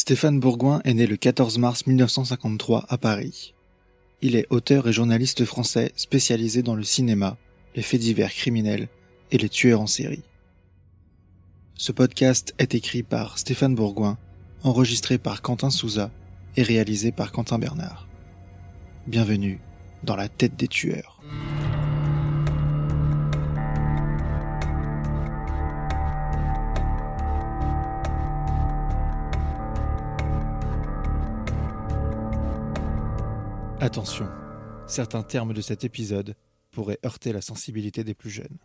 Stéphane Bourgoin est né le 14 mars 1953 à Paris. Il est auteur et journaliste français spécialisé dans le cinéma, les faits divers criminels et les tueurs en série. Ce podcast est écrit par Stéphane Bourgoin, enregistré par Quentin Souza et réalisé par Quentin Bernard. Bienvenue dans la tête des tueurs. Attention, certains termes de cet épisode pourraient heurter la sensibilité des plus jeunes.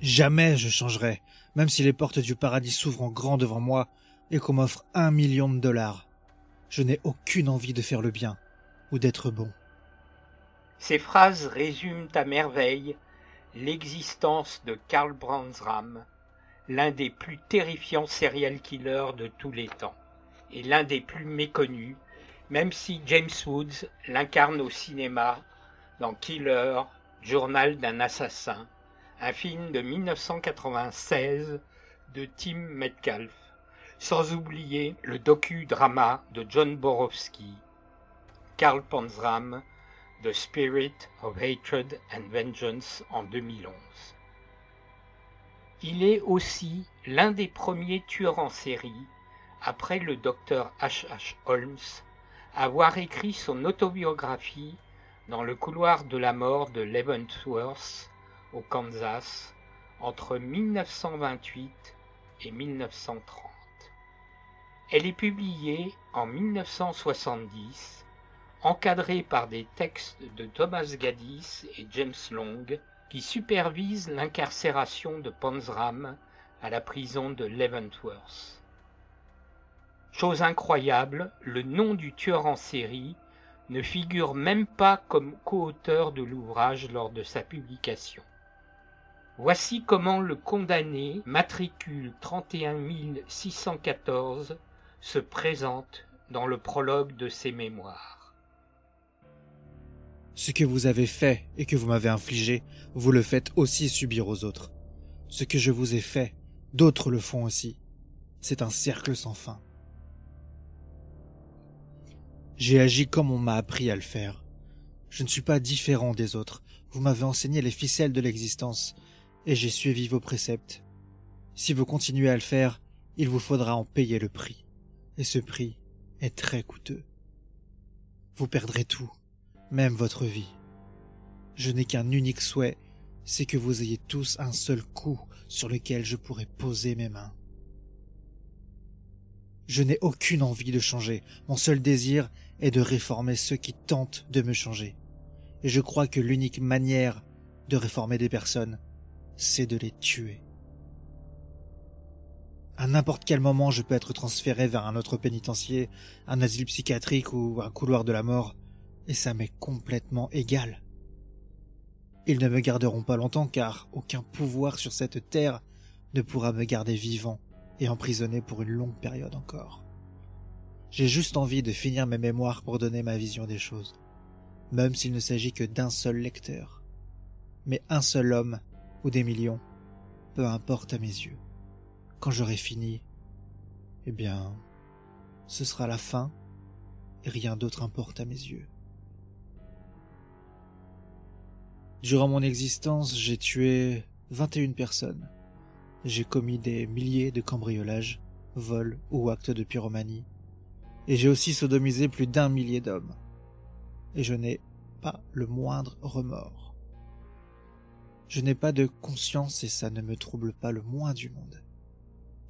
Jamais je changerai, même si les portes du paradis s'ouvrent en grand devant moi et qu'on m'offre un million de dollars. Je n'ai aucune envie de faire le bien ou d'être bon. Ces phrases résument à merveille l'existence de Karl Brandsram, l'un des plus terrifiants serial killers de tous les temps, et l'un des plus méconnus même si James Woods l'incarne au cinéma dans Killer, Journal d'un assassin, un film de 1996 de Tim Metcalf, sans oublier le docu-drama de John Borowski, Karl Panzram, The Spirit of Hatred and Vengeance en 2011. Il est aussi l'un des premiers tueurs en série, après le docteur H. H. Holmes, avoir écrit son autobiographie dans le couloir de la mort de Leavenworth au Kansas entre 1928 et 1930. Elle est publiée en 1970, encadrée par des textes de Thomas Gaddis et James Long qui supervisent l'incarcération de Panzram à la prison de Leavenworth. Chose incroyable, le nom du tueur en série ne figure même pas comme co-auteur de l'ouvrage lors de sa publication. Voici comment le condamné, matricule 31614, se présente dans le prologue de ses mémoires. Ce que vous avez fait et que vous m'avez infligé, vous le faites aussi subir aux autres. Ce que je vous ai fait, d'autres le font aussi. C'est un cercle sans fin. J'ai agi comme on m'a appris à le faire. Je ne suis pas différent des autres. Vous m'avez enseigné les ficelles de l'existence, et j'ai suivi vos préceptes. Si vous continuez à le faire, il vous faudra en payer le prix. Et ce prix est très coûteux. Vous perdrez tout, même votre vie. Je n'ai qu'un unique souhait, c'est que vous ayez tous un seul coup sur lequel je pourrai poser mes mains. Je n'ai aucune envie de changer. Mon seul désir est de réformer ceux qui tentent de me changer. Et je crois que l'unique manière de réformer des personnes, c'est de les tuer. À n'importe quel moment, je peux être transféré vers un autre pénitencier, un asile psychiatrique ou un couloir de la mort, et ça m'est complètement égal. Ils ne me garderont pas longtemps car aucun pouvoir sur cette terre ne pourra me garder vivant et emprisonné pour une longue période encore. J'ai juste envie de finir mes mémoires pour donner ma vision des choses, même s'il ne s'agit que d'un seul lecteur. Mais un seul homme, ou des millions, peu importe à mes yeux. Quand j'aurai fini, eh bien, ce sera la fin, et rien d'autre importe à mes yeux. Durant mon existence, j'ai tué 21 personnes. J'ai commis des milliers de cambriolages, vols ou actes de pyromanie. Et j'ai aussi sodomisé plus d'un millier d'hommes. Et je n'ai pas le moindre remords. Je n'ai pas de conscience et ça ne me trouble pas le moins du monde.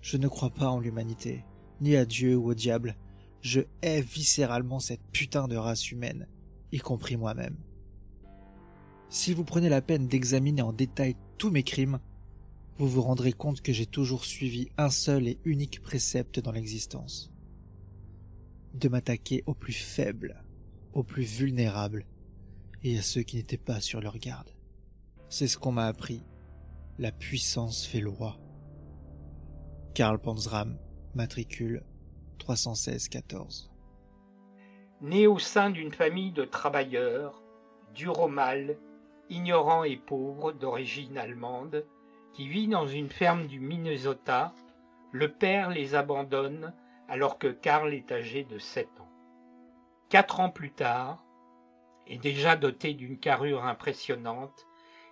Je ne crois pas en l'humanité, ni à Dieu ou au diable. Je hais viscéralement cette putain de race humaine, y compris moi-même. Si vous prenez la peine d'examiner en détail tous mes crimes, vous vous rendrez compte que j'ai toujours suivi un seul et unique précepte dans l'existence. De m'attaquer aux plus faibles, aux plus vulnérables, et à ceux qui n'étaient pas sur leur garde. C'est ce qu'on m'a appris. La puissance fait loi. Karl Panzram, matricule 316-14. Né au sein d'une famille de travailleurs, dur au mal, ignorants et pauvres d'origine allemande, qui vit dans une ferme du Minnesota, le père les abandonne alors que Karl est âgé de 7 ans. Quatre ans plus tard, et déjà doté d'une carrure impressionnante,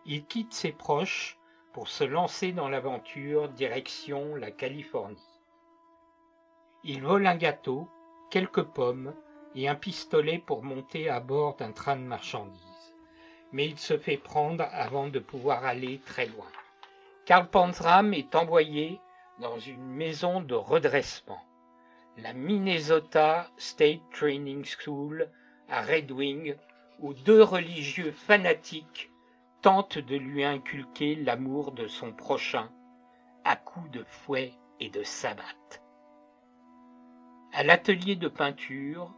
il quitte ses proches pour se lancer dans l'aventure direction la Californie. Il vole un gâteau, quelques pommes et un pistolet pour monter à bord d'un train de marchandises. Mais il se fait prendre avant de pouvoir aller très loin. Karl Panzram est envoyé dans une maison de redressement, la Minnesota State Training School à Red Wing, où deux religieux fanatiques tentent de lui inculquer l'amour de son prochain à coups de fouet et de sabbat. À l'atelier de peinture,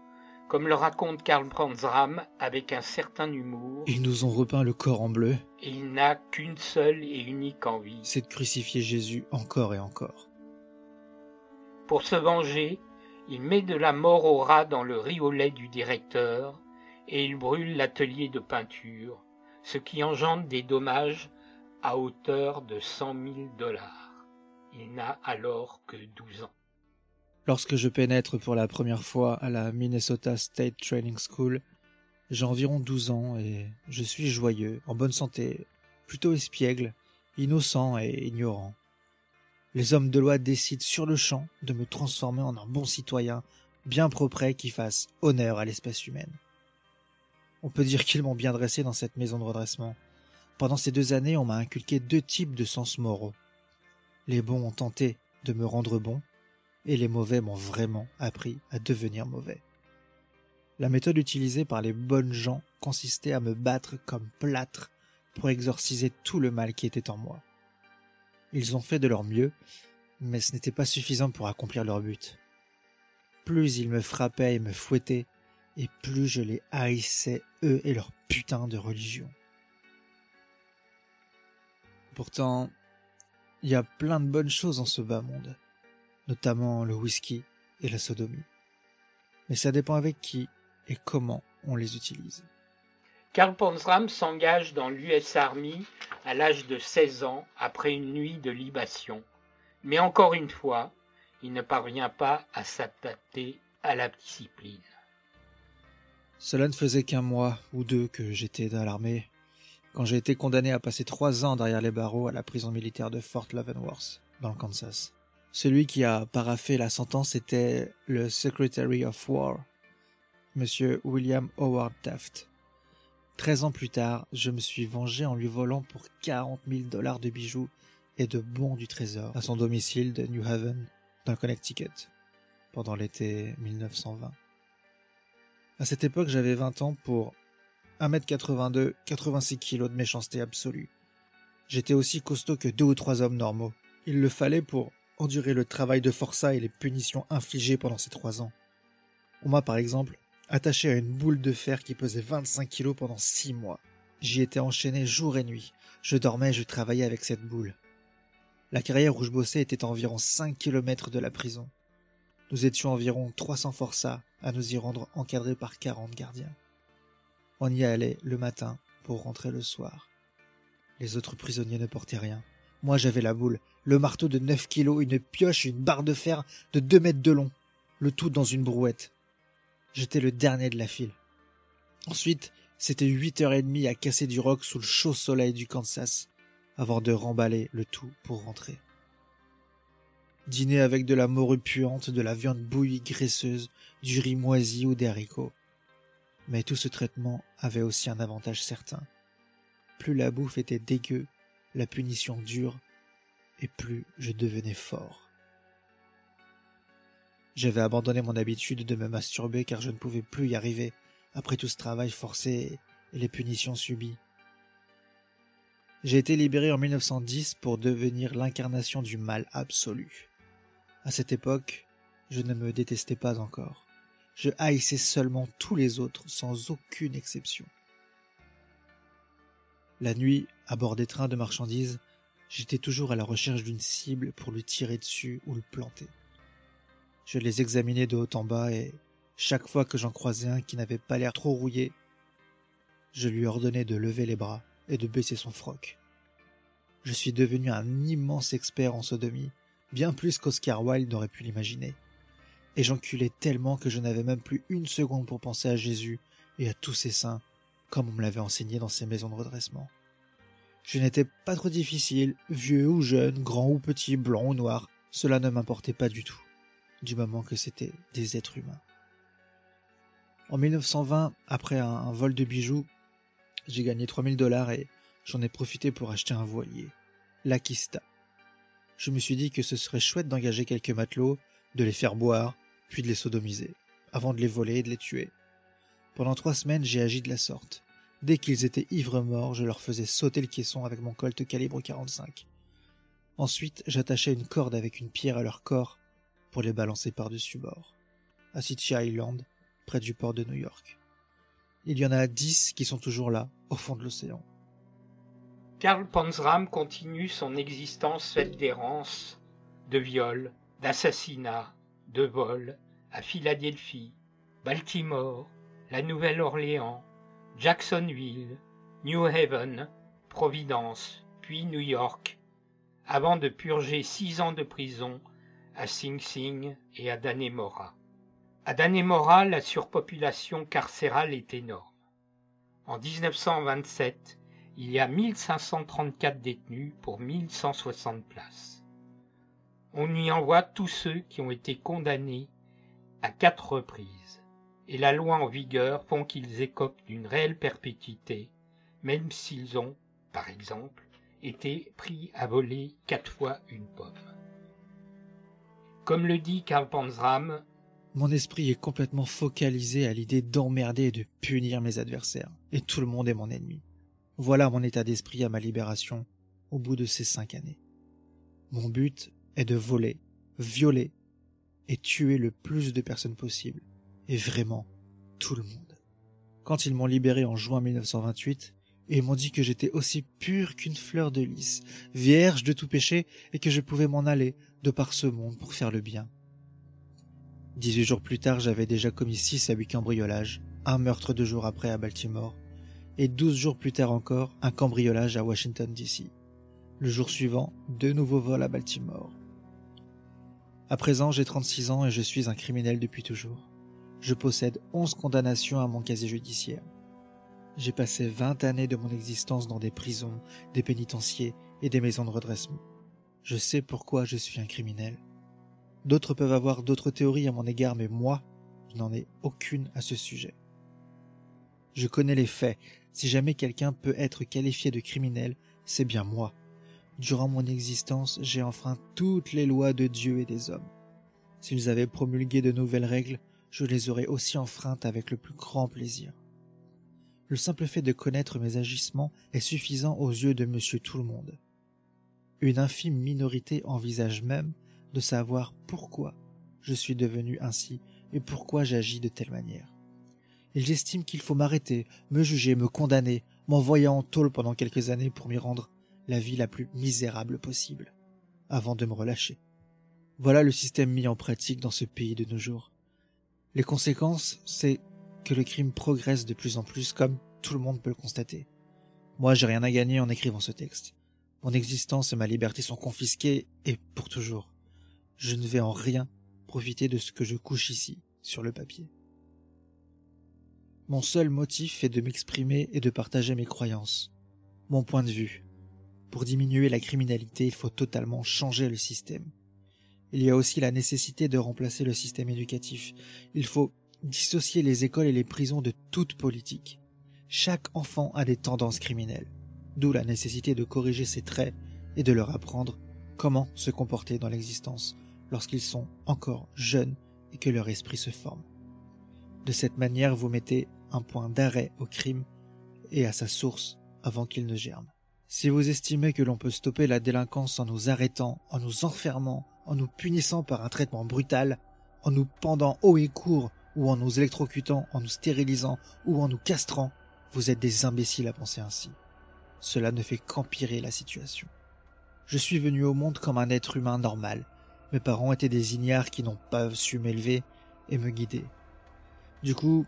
comme le raconte Karl Panzram avec un certain humour. Ils nous ont repeint le corps en bleu. Et il n'a qu'une seule et unique envie. C'est de crucifier Jésus encore et encore. Pour se venger, il met de la mort au rat dans le riz au lait du directeur et il brûle l'atelier de peinture, ce qui engendre des dommages à hauteur de cent mille dollars. Il n'a alors que douze ans. Lorsque je pénètre pour la première fois à la Minnesota State Training School, j'ai environ 12 ans et je suis joyeux, en bonne santé, plutôt espiègle, innocent et ignorant. Les hommes de loi décident sur le champ de me transformer en un bon citoyen, bien propre qui fasse honneur à l'espèce humaine. On peut dire qu'ils m'ont bien dressé dans cette maison de redressement. Pendant ces deux années, on m'a inculqué deux types de sens moraux. Les bons ont tenté de me rendre bon, et les mauvais m'ont vraiment appris à devenir mauvais. La méthode utilisée par les bonnes gens consistait à me battre comme plâtre pour exorciser tout le mal qui était en moi. Ils ont fait de leur mieux, mais ce n'était pas suffisant pour accomplir leur but. Plus ils me frappaient et me fouettaient, et plus je les haïssais, eux et leur putain de religion. Pourtant, il y a plein de bonnes choses dans ce bas monde notamment le whisky et la sodomie. Mais ça dépend avec qui et comment on les utilise. Karl Ponsram s'engage dans l'US Army à l'âge de 16 ans après une nuit de libation. Mais encore une fois, il ne parvient pas à s'adapter à la discipline. Cela ne faisait qu'un mois ou deux que j'étais dans l'armée, quand j'ai été condamné à passer trois ans derrière les barreaux à la prison militaire de Fort Leavenworth, dans le Kansas. Celui qui a paraffé la sentence était le Secretary of War, Monsieur William Howard Taft. Treize ans plus tard, je me suis vengé en lui volant pour quarante mille dollars de bijoux et de bons du trésor à son domicile de New Haven, dans le Connecticut, pendant l'été 1920. À cette époque, j'avais 20 ans pour 1m82, 86 kg de méchanceté absolue. J'étais aussi costaud que deux ou trois hommes normaux. Il le fallait pour endurer le travail de forçat et les punitions infligées pendant ces trois ans. On m'a par exemple attaché à une boule de fer qui pesait 25 kilos pendant six mois. J'y étais enchaîné jour et nuit. Je dormais, je travaillais avec cette boule. La carrière où je bossais était à environ 5 kilomètres de la prison. Nous étions environ 300 forçats à nous y rendre encadrés par 40 gardiens. On y allait le matin pour rentrer le soir. Les autres prisonniers ne portaient rien. Moi j'avais la boule, le marteau de 9 kilos, une pioche, une barre de fer de 2 mètres de long, le tout dans une brouette. J'étais le dernier de la file. Ensuite, c'était huit heures et demie à casser du roc sous le chaud soleil du Kansas, avant de remballer le tout pour rentrer. Dîner avec de la morue puante, de la viande bouillie graisseuse, du riz moisi ou des haricots. Mais tout ce traitement avait aussi un avantage certain. Plus la bouffe était dégueu, la punition dure, et plus je devenais fort. J'avais abandonné mon habitude de me masturber car je ne pouvais plus y arriver après tout ce travail forcé et les punitions subies. J'ai été libéré en 1910 pour devenir l'incarnation du mal absolu. À cette époque, je ne me détestais pas encore. Je haïssais seulement tous les autres sans aucune exception. La nuit, à bord des trains de marchandises, j'étais toujours à la recherche d'une cible pour lui tirer dessus ou le planter. Je les examinais de haut en bas et chaque fois que j'en croisais un qui n'avait pas l'air trop rouillé, je lui ordonnais de lever les bras et de baisser son froc. Je suis devenu un immense expert en sodomie, bien plus qu'Oscar Wilde n'aurait pu l'imaginer. et j'enculais tellement que je n'avais même plus une seconde pour penser à Jésus et à tous ses saints, comme on me l'avait enseigné dans ces maisons de redressement. Je n'étais pas trop difficile, vieux ou jeune, grand ou petit, blanc ou noir, cela ne m'importait pas du tout, du moment que c'était des êtres humains. En 1920, après un, vol de bijoux, j'ai gagné 3000 dollars et j'en ai profité pour acheter un voilier, l'Akista. Je me suis dit que ce serait chouette d'engager quelques matelots, de les faire boire, puis de les sodomiser, avant de les voler et de les tuer. Pendant trois semaines, j'ai agi de la sorte. Dès qu'ils étaient ivres morts, je leur faisais sauter le caisson avec mon colt calibre 45. Ensuite, j'attachais une corde avec une pierre à leur corps pour les balancer par-dessus bord, à City Island, près du port de New York. Il y en a dix qui sont toujours là, au fond de l'océan. Karl Panzram continue son existence faite d'errance, de viols, d'assassinats, de vols à Philadelphie, Baltimore, la Nouvelle-Orléans, Jacksonville, New Haven, Providence, puis New York, avant de purger six ans de prison à Sing Sing et à Dannemora. À Dannemora, la surpopulation carcérale est énorme. En 1927, il y a 1534 détenus pour 1160 places. On y envoie tous ceux qui ont été condamnés à quatre reprises, et la loi en vigueur font qu'ils écopent d'une réelle perpétuité, même s'ils ont, par exemple, été pris à voler quatre fois une pomme. Comme le dit Karl Panzram, mon esprit est complètement focalisé à l'idée d'emmerder et de punir mes adversaires, et tout le monde est mon ennemi. Voilà mon état d'esprit à ma libération au bout de ces cinq années. Mon but est de voler, violer et tuer le plus de personnes possible, et vraiment tout le monde. Quand ils m'ont libéré en juin 1928, ils m'ont dit que j'étais aussi pur qu'une fleur de lys, vierge de tout péché, et que je pouvais m'en aller de par ce monde pour faire le bien. Dix-huit jours plus tard, j'avais déjà commis six à huit cambriolages, un meurtre deux jours après à Baltimore, et douze jours plus tard encore, un cambriolage à Washington DC. Le jour suivant, deux nouveaux vols à Baltimore. À présent, j'ai 36 ans et je suis un criminel depuis toujours. Je possède 11 condamnations à mon casier judiciaire. J'ai passé 20 années de mon existence dans des prisons, des pénitenciers et des maisons de redressement. Je sais pourquoi je suis un criminel. D'autres peuvent avoir d'autres théories à mon égard, mais moi, je n'en ai aucune à ce sujet. Je connais les faits. Si jamais quelqu'un peut être qualifié de criminel, c'est bien moi. Durant mon existence, j'ai enfreint toutes les lois de Dieu et des hommes. S'ils avaient promulgué de nouvelles règles, je les aurais aussi enfreintes avec le plus grand plaisir. Le simple fait de connaître mes agissements est suffisant aux yeux de monsieur tout le monde. Une infime minorité envisage même de savoir pourquoi je suis devenu ainsi et pourquoi j'agis de telle manière. Ils estiment qu'il faut m'arrêter, me juger, me condamner, m'envoyer en tôle pendant quelques années pour m'y rendre la vie la plus misérable possible, avant de me relâcher. Voilà le système mis en pratique dans ce pays de nos jours. Les conséquences, c'est que le crime progresse de plus en plus comme tout le monde peut le constater. Moi, j'ai rien à gagner en écrivant ce texte. Mon existence et ma liberté sont confisquées et pour toujours je ne vais en rien profiter de ce que je couche ici, sur le papier. Mon seul motif est de m'exprimer et de partager mes croyances, mon point de vue. Pour diminuer la criminalité, il faut totalement changer le système. Il y a aussi la nécessité de remplacer le système éducatif. Il faut dissocier les écoles et les prisons de toute politique. Chaque enfant a des tendances criminelles, d'où la nécessité de corriger ses traits et de leur apprendre comment se comporter dans l'existence, lorsqu'ils sont encore jeunes et que leur esprit se forme. De cette manière, vous mettez un point d'arrêt au crime et à sa source avant qu'il ne germe. Si vous estimez que l'on peut stopper la délinquance en nous arrêtant, en nous enfermant, en nous punissant par un traitement brutal, en nous pendant haut et court, ou en nous électrocutant, en nous stérilisant, ou en nous castrant, vous êtes des imbéciles à penser ainsi. Cela ne fait qu'empirer la situation. Je suis venu au monde comme un être humain normal, mes parents étaient des ignares qui n'ont pas su m'élever et me guider. Du coup,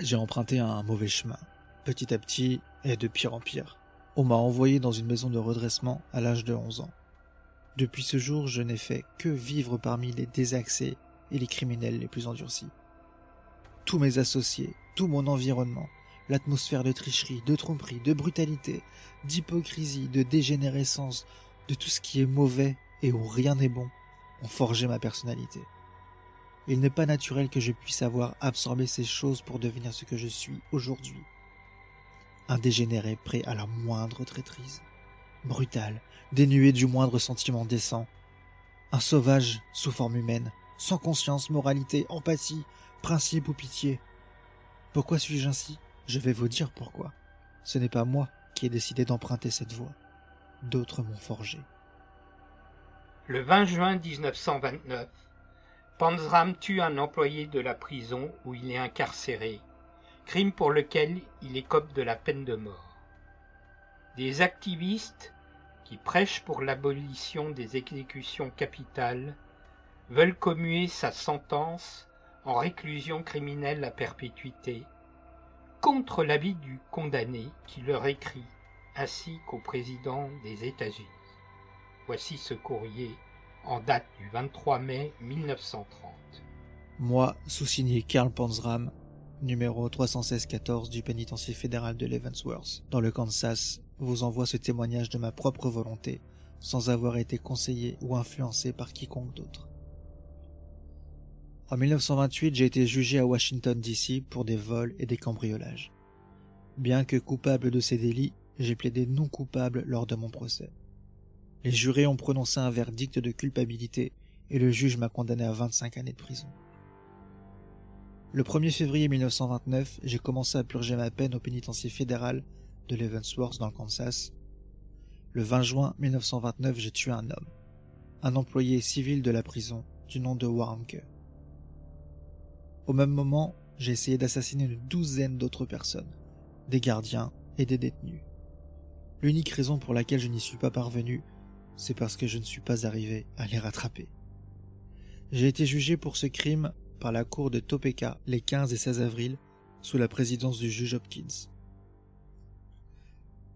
j'ai emprunté un mauvais chemin, petit à petit et de pire en pire. On m'a envoyé dans une maison de redressement à l'âge de 11 ans. Depuis ce jour, je n'ai fait que vivre parmi les désaxés et les criminels les plus endurcis. Tous mes associés, tout mon environnement, l'atmosphère de tricherie, de tromperie, de brutalité, d'hypocrisie, de dégénérescence, de tout ce qui est mauvais et où rien n'est bon, ont forgé ma personnalité. Il n'est pas naturel que je puisse avoir absorbé ces choses pour devenir ce que je suis aujourd'hui. Un dégénéré prêt à la moindre traîtrise, brutal, dénué du moindre sentiment décent, un sauvage sous forme humaine, sans conscience, moralité, empathie, principe ou pitié. Pourquoi suis-je ainsi? Je vais vous dire pourquoi. Ce n'est pas moi qui ai décidé d'emprunter cette voie. D'autres m'ont forgé. Le 20 juin 1929, Panzram tue un employé de la prison où il est incarcéré, crime pour lequel il écope de la peine de mort. Des activistes qui prêchent pour l'abolition des exécutions capitales veulent commuer sa sentence en réclusion criminelle à perpétuité, contre l'avis du condamné qui leur écrit, ainsi qu'au président des États-Unis. Voici ce courrier en date du 23 mai 1930. Moi, sous-signé Karl Panzram, numéro 316-14 du pénitencier fédéral de Leavenworth, dans le Kansas, vous envoie ce témoignage de ma propre volonté, sans avoir été conseillé ou influencé par quiconque d'autre. En 1928, j'ai été jugé à Washington, D.C. pour des vols et des cambriolages. Bien que coupable de ces délits, j'ai plaidé non coupable lors de mon procès. Les jurés ont prononcé un verdict de culpabilité et le juge m'a condamné à 25 années de prison. Le 1er février 1929, j'ai commencé à purger ma peine au pénitencier fédéral de Leavenworth dans le Kansas. Le 20 juin 1929, j'ai tué un homme, un employé civil de la prison du nom de Warnke. Au même moment, j'ai essayé d'assassiner une douzaine d'autres personnes, des gardiens et des détenus. L'unique raison pour laquelle je n'y suis pas parvenu, c'est parce que je ne suis pas arrivé à les rattraper. J'ai été jugé pour ce crime par la cour de Topeka les 15 et 16 avril sous la présidence du juge Hopkins.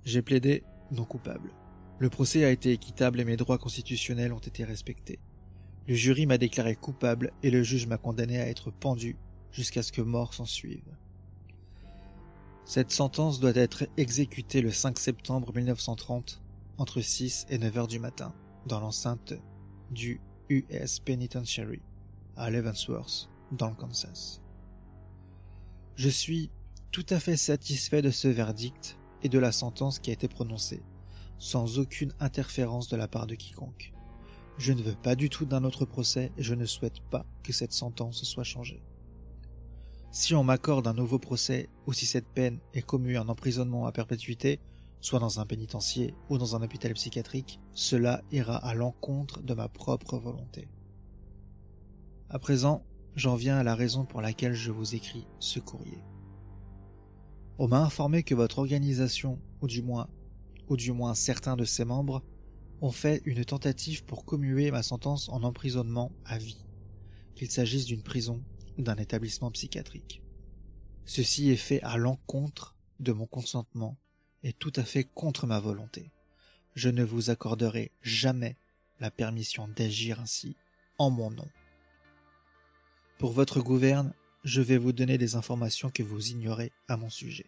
J'ai plaidé non coupable. Le procès a été équitable et mes droits constitutionnels ont été respectés. Le jury m'a déclaré coupable et le juge m'a condamné à être pendu jusqu'à ce que mort s'en suive. Cette sentence doit être exécutée le 5 septembre 1930 entre 6 et 9 heures du matin dans l'enceinte du US Penitentiary à Leavenworth dans le Kansas. Je suis tout à fait satisfait de ce verdict et de la sentence qui a été prononcée, sans aucune interférence de la part de quiconque. Je ne veux pas du tout d'un autre procès et je ne souhaite pas que cette sentence soit changée. Si on m'accorde un nouveau procès ou si cette peine est commue en emprisonnement à perpétuité, soit dans un pénitencier ou dans un hôpital psychiatrique, cela ira à l'encontre de ma propre volonté. À présent, j'en viens à la raison pour laquelle je vous écris ce courrier. On m'a informé que votre organisation, ou du moins, ou du moins certains de ses membres, ont fait une tentative pour commuer ma sentence en emprisonnement à vie, qu'il s'agisse d'une prison ou d'un établissement psychiatrique. Ceci est fait à l'encontre de mon consentement et tout à fait contre ma volonté. Je ne vous accorderai jamais la permission d'agir ainsi en mon nom. Pour votre gouverne, je vais vous donner des informations que vous ignorez à mon sujet.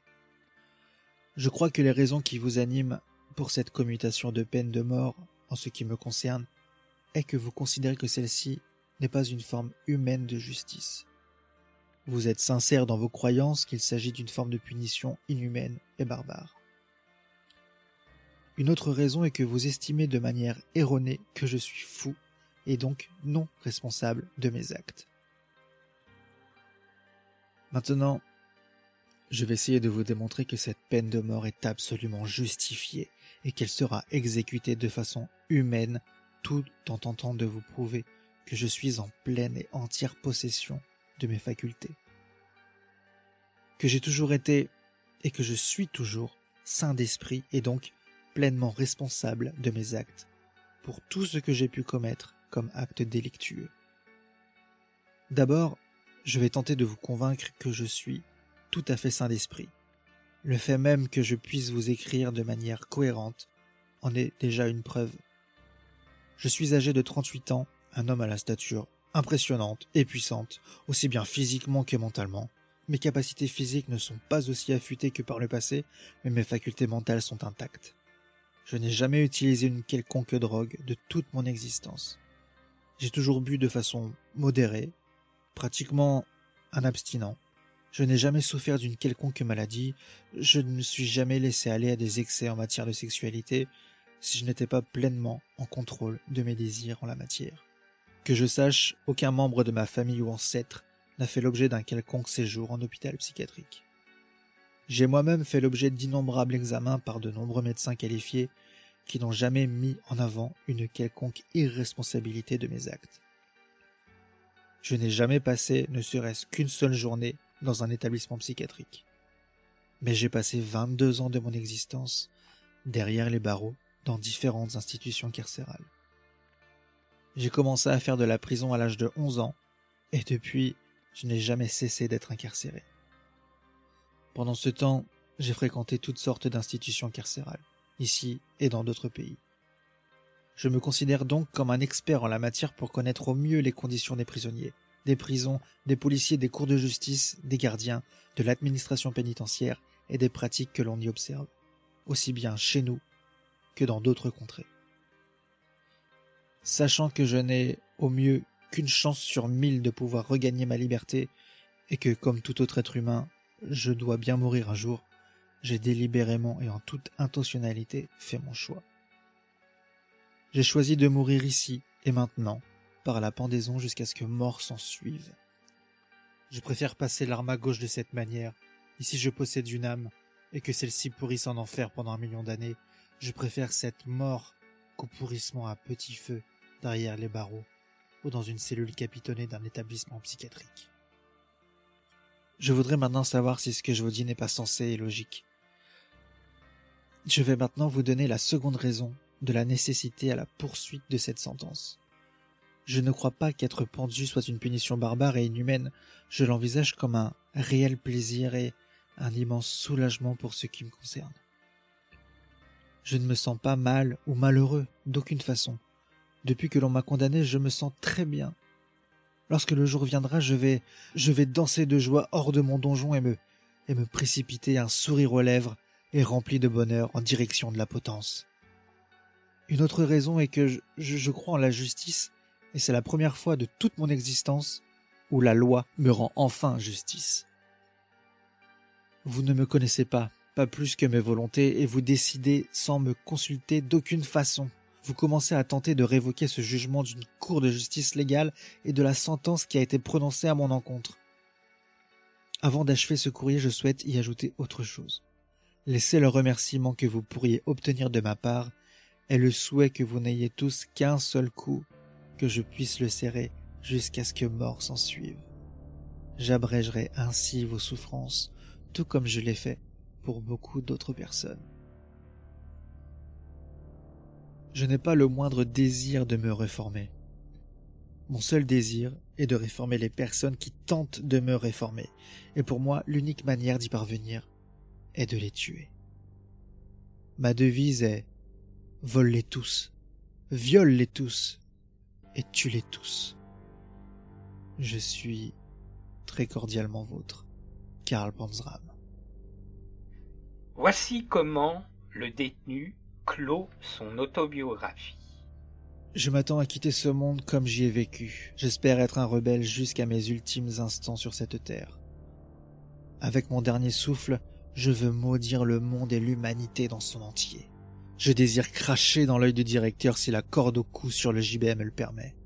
Je crois que les raisons qui vous animent pour cette commutation de peine de mort, en ce qui me concerne, est que vous considérez que celle-ci n'est pas une forme humaine de justice. Vous êtes sincère dans vos croyances qu'il s'agit d'une forme de punition inhumaine et barbare. Une autre raison est que vous estimez de manière erronée que je suis fou et donc non responsable de mes actes. Maintenant, je vais essayer de vous démontrer que cette peine de mort est absolument justifiée et qu'elle sera exécutée de façon humaine tout en tentant de vous prouver que je suis en pleine et entière possession de mes facultés. Que j'ai toujours été et que je suis toujours saint d'esprit et donc pleinement responsable de mes actes pour tout ce que j'ai pu commettre comme acte délictueux. D'abord, je vais tenter de vous convaincre que je suis tout à fait sain d'esprit. Le fait même que je puisse vous écrire de manière cohérente en est déjà une preuve. Je suis âgé de 38 ans, un homme à la stature impressionnante et puissante, aussi bien physiquement que mentalement. Mes capacités physiques ne sont pas aussi affûtées que par le passé, mais mes facultés mentales sont intactes. Je n'ai jamais utilisé une quelconque drogue de toute mon existence. J'ai toujours bu de façon modérée, pratiquement un abstinent. Je n'ai jamais souffert d'une quelconque maladie, je ne me suis jamais laissé aller à des excès en matière de sexualité si je n'étais pas pleinement en contrôle de mes désirs en la matière. Que je sache, aucun membre de ma famille ou ancêtre n'a fait l'objet d'un quelconque séjour en hôpital psychiatrique. J'ai moi-même fait l'objet d'innombrables examens par de nombreux médecins qualifiés qui n'ont jamais mis en avant une quelconque irresponsabilité de mes actes. Je n'ai jamais passé ne serait-ce qu'une seule journée dans un établissement psychiatrique. Mais j'ai passé 22 ans de mon existence derrière les barreaux dans différentes institutions carcérales. J'ai commencé à faire de la prison à l'âge de 11 ans et depuis, je n'ai jamais cessé d'être incarcéré. Pendant ce temps, j'ai fréquenté toutes sortes d'institutions carcérales, ici et dans d'autres pays. Je me considère donc comme un expert en la matière pour connaître au mieux les conditions des prisonniers, des prisons, des policiers, des cours de justice, des gardiens, de l'administration pénitentiaire et des pratiques que l'on y observe, aussi bien chez nous que dans d'autres contrées. Sachant que je n'ai au mieux qu'une chance sur mille de pouvoir regagner ma liberté et que, comme tout autre être humain, je dois bien mourir un jour, j'ai délibérément et en toute intentionnalité fait mon choix. J'ai choisi de mourir ici et maintenant, par la pendaison jusqu'à ce que mort s'en suive. Je préfère passer l'arme à gauche de cette manière, ici je possède une âme, et que celle-ci pourrisse en enfer pendant un million d'années, je préfère cette mort qu'au pourrissement à petit feu derrière les barreaux ou dans une cellule capitonnée d'un établissement psychiatrique. Je voudrais maintenant savoir si ce que je vous dis n'est pas sensé et logique. Je vais maintenant vous donner la seconde raison de la nécessité à la poursuite de cette sentence. Je ne crois pas qu'être pendu soit une punition barbare et inhumaine, je l'envisage comme un réel plaisir et un immense soulagement pour ce qui me concerne. Je ne me sens pas mal ou malheureux d'aucune façon. Depuis que l'on m'a condamné, je me sens très bien. Lorsque le jour viendra, je vais, je vais danser de joie hors de mon donjon et me, et me précipiter un sourire aux lèvres et rempli de bonheur en direction de la potence. Une autre raison est que je, crois en la justice, et c'est la première fois de toute mon existence où la loi me rend enfin justice. Vous ne me connaissez pas, pas plus que mes volontés, et vous décidez sans me consulter d'aucune façon. Vous commencez à tenter de révoquer ce jugement d'une cour de justice légale et de la sentence qui a été prononcée à mon encontre. Avant d'achever ce courrier, je souhaite y ajouter autre chose. Laissez le remerciement que vous pourriez obtenir de ma part et le souhait que vous n'ayez tous qu'un seul coup, que je puisse le serrer jusqu'à ce que mort s'en suive. J'abrégerai ainsi vos souffrances, tout comme je l'ai fait pour beaucoup d'autres personnes. Je n'ai pas le moindre désir de me réformer. Mon seul désir est de réformer les personnes qui tentent de me réformer, et pour moi l'unique manière d'y parvenir est de les tuer. Ma devise est vole-les tous, viole-les tous, et tue-les tous. Je suis très cordialement vôtre, Karl Panzram. Voici comment le détenu clôt son autobiographie. Je m'attends à quitter ce monde comme j'y ai vécu. J'espère être un rebelle jusqu'à mes ultimes instants sur cette terre. Avec mon dernier souffle, je veux maudire le monde et l'humanité dans son entier. Je désire cracher dans l'œil du directeur si la corde au cou sur le JBM le permet.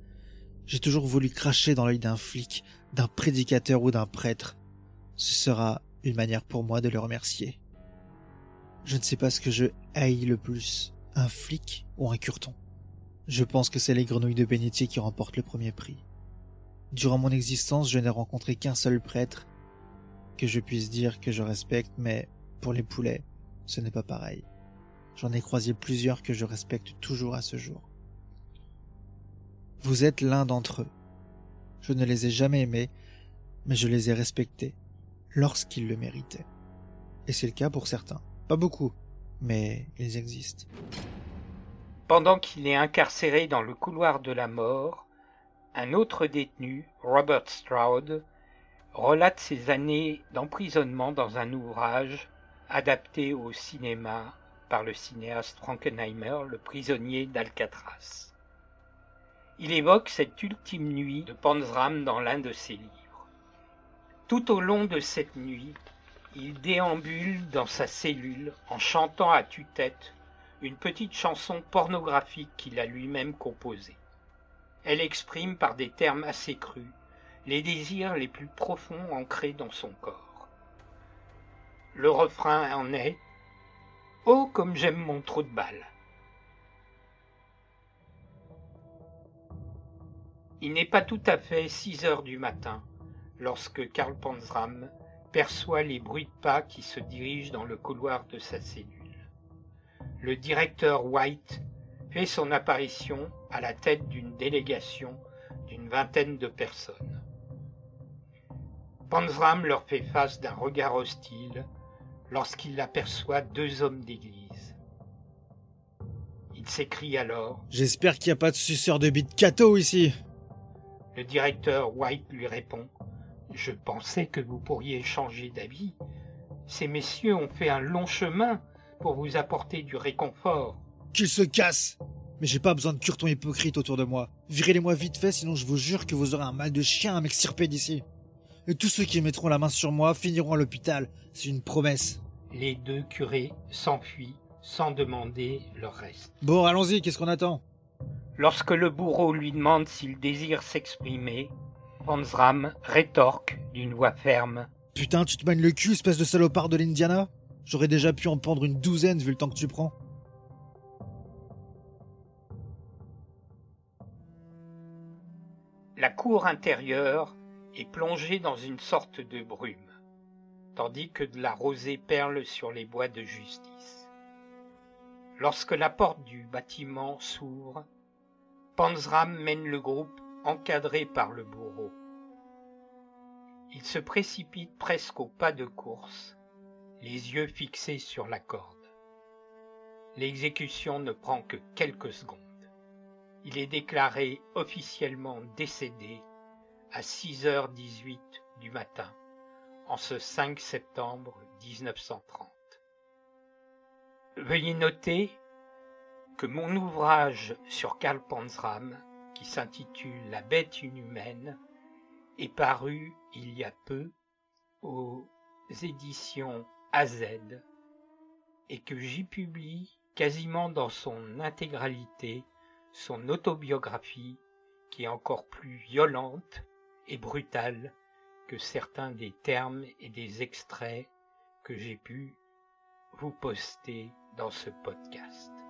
J'ai toujours voulu cracher dans l'œil d'un flic, d'un prédicateur ou d'un prêtre. Ce sera une manière pour moi de le remercier. Je ne sais pas ce que je haïs le plus, un flic ou un curton. Je pense que c'est les grenouilles de bénitier qui remportent le premier prix. Durant mon existence, je n'ai rencontré qu'un seul prêtre que je puisse dire que je respecte, mais pour les poulets, ce n'est pas pareil. J'en ai croisé plusieurs que je respecte toujours à ce jour. Vous êtes l'un d'entre eux. Je ne les ai jamais aimés, mais je les ai respectés lorsqu'ils le méritaient. Et c'est le cas pour certains. Pas beaucoup, mais ils existent. Pendant qu'il est incarcéré dans le couloir de la mort, Un autre détenu, Robert Stroud, relate ses années d'emprisonnement dans un ouvrage adapté au cinéma par le cinéaste Frankenheimer, Le prisonnier d'Alcatraz. Il évoque cette ultime nuit de Panzram dans l'un de ses livres. Tout au long de cette nuit, il déambule dans sa cellule en chantant à tue-tête une petite chanson pornographique qu'il a lui-même composée. Elle exprime par des termes assez crus les désirs les plus profonds ancrés dans son corps. Le refrain en est Oh, comme j'aime mon trou de balle. Il n'est pas tout à fait six heures du matin lorsque Karl Panzram perçoit les bruits de pas qui se dirigent dans le couloir de sa cellule. Le directeur White fait son apparition à la tête d'une délégation d'une vingtaine de personnes. Panzram leur fait face d'un regard hostile lorsqu'il aperçoit deux hommes d'église. Il s'écrie alors J'espère qu'il n'y a pas de suceur de bite cato ici. Le directeur White lui répond Je pensais que vous pourriez changer d'avis. Ces messieurs ont fait un long chemin pour vous apporter du réconfort. Qu'ils se cassent Mais j'ai pas besoin de curtons hypocrites autour de moi. Virez-les-moi vite fait, sinon je vous jure que vous aurez un mal de chien à m'extirper d'ici. Et tous ceux qui mettront la main sur moi finiront à l'hôpital. C'est une promesse. Les deux curés s'enfuient sans demander leur reste. Bon, allons-y, qu'est-ce qu'on attend? Lorsque le bourreau lui demande s'il désire s'exprimer, Panzram rétorque d'une voix ferme. Putain, tu te mannes le cul, espèce de salopard de l'Indiana? J'aurais déjà pu en prendre une douzaine vu le temps que tu prends. La cour intérieure est plongée dans une sorte de brume, tandis que de la rosée perle sur les bois de justice. Lorsque la porte du bâtiment s'ouvre, Panzram mène le groupe encadré par le bourreau. Il se précipite presque au pas de course, les yeux fixés sur la corde. L'exécution ne prend que quelques secondes. Il est déclaré officiellement décédé à 6h18 du matin, en ce 5 septembre 1930. Veuillez noter que mon ouvrage sur Karl Panzram, qui s'intitule La bête inhumaine, est paru il y a peu aux éditions AZ et que j'y publie quasiment dans son intégralité son autobiographie qui est encore plus violente et que certains des termes et des extraits que j'ai pu vous poster dans ce podcast.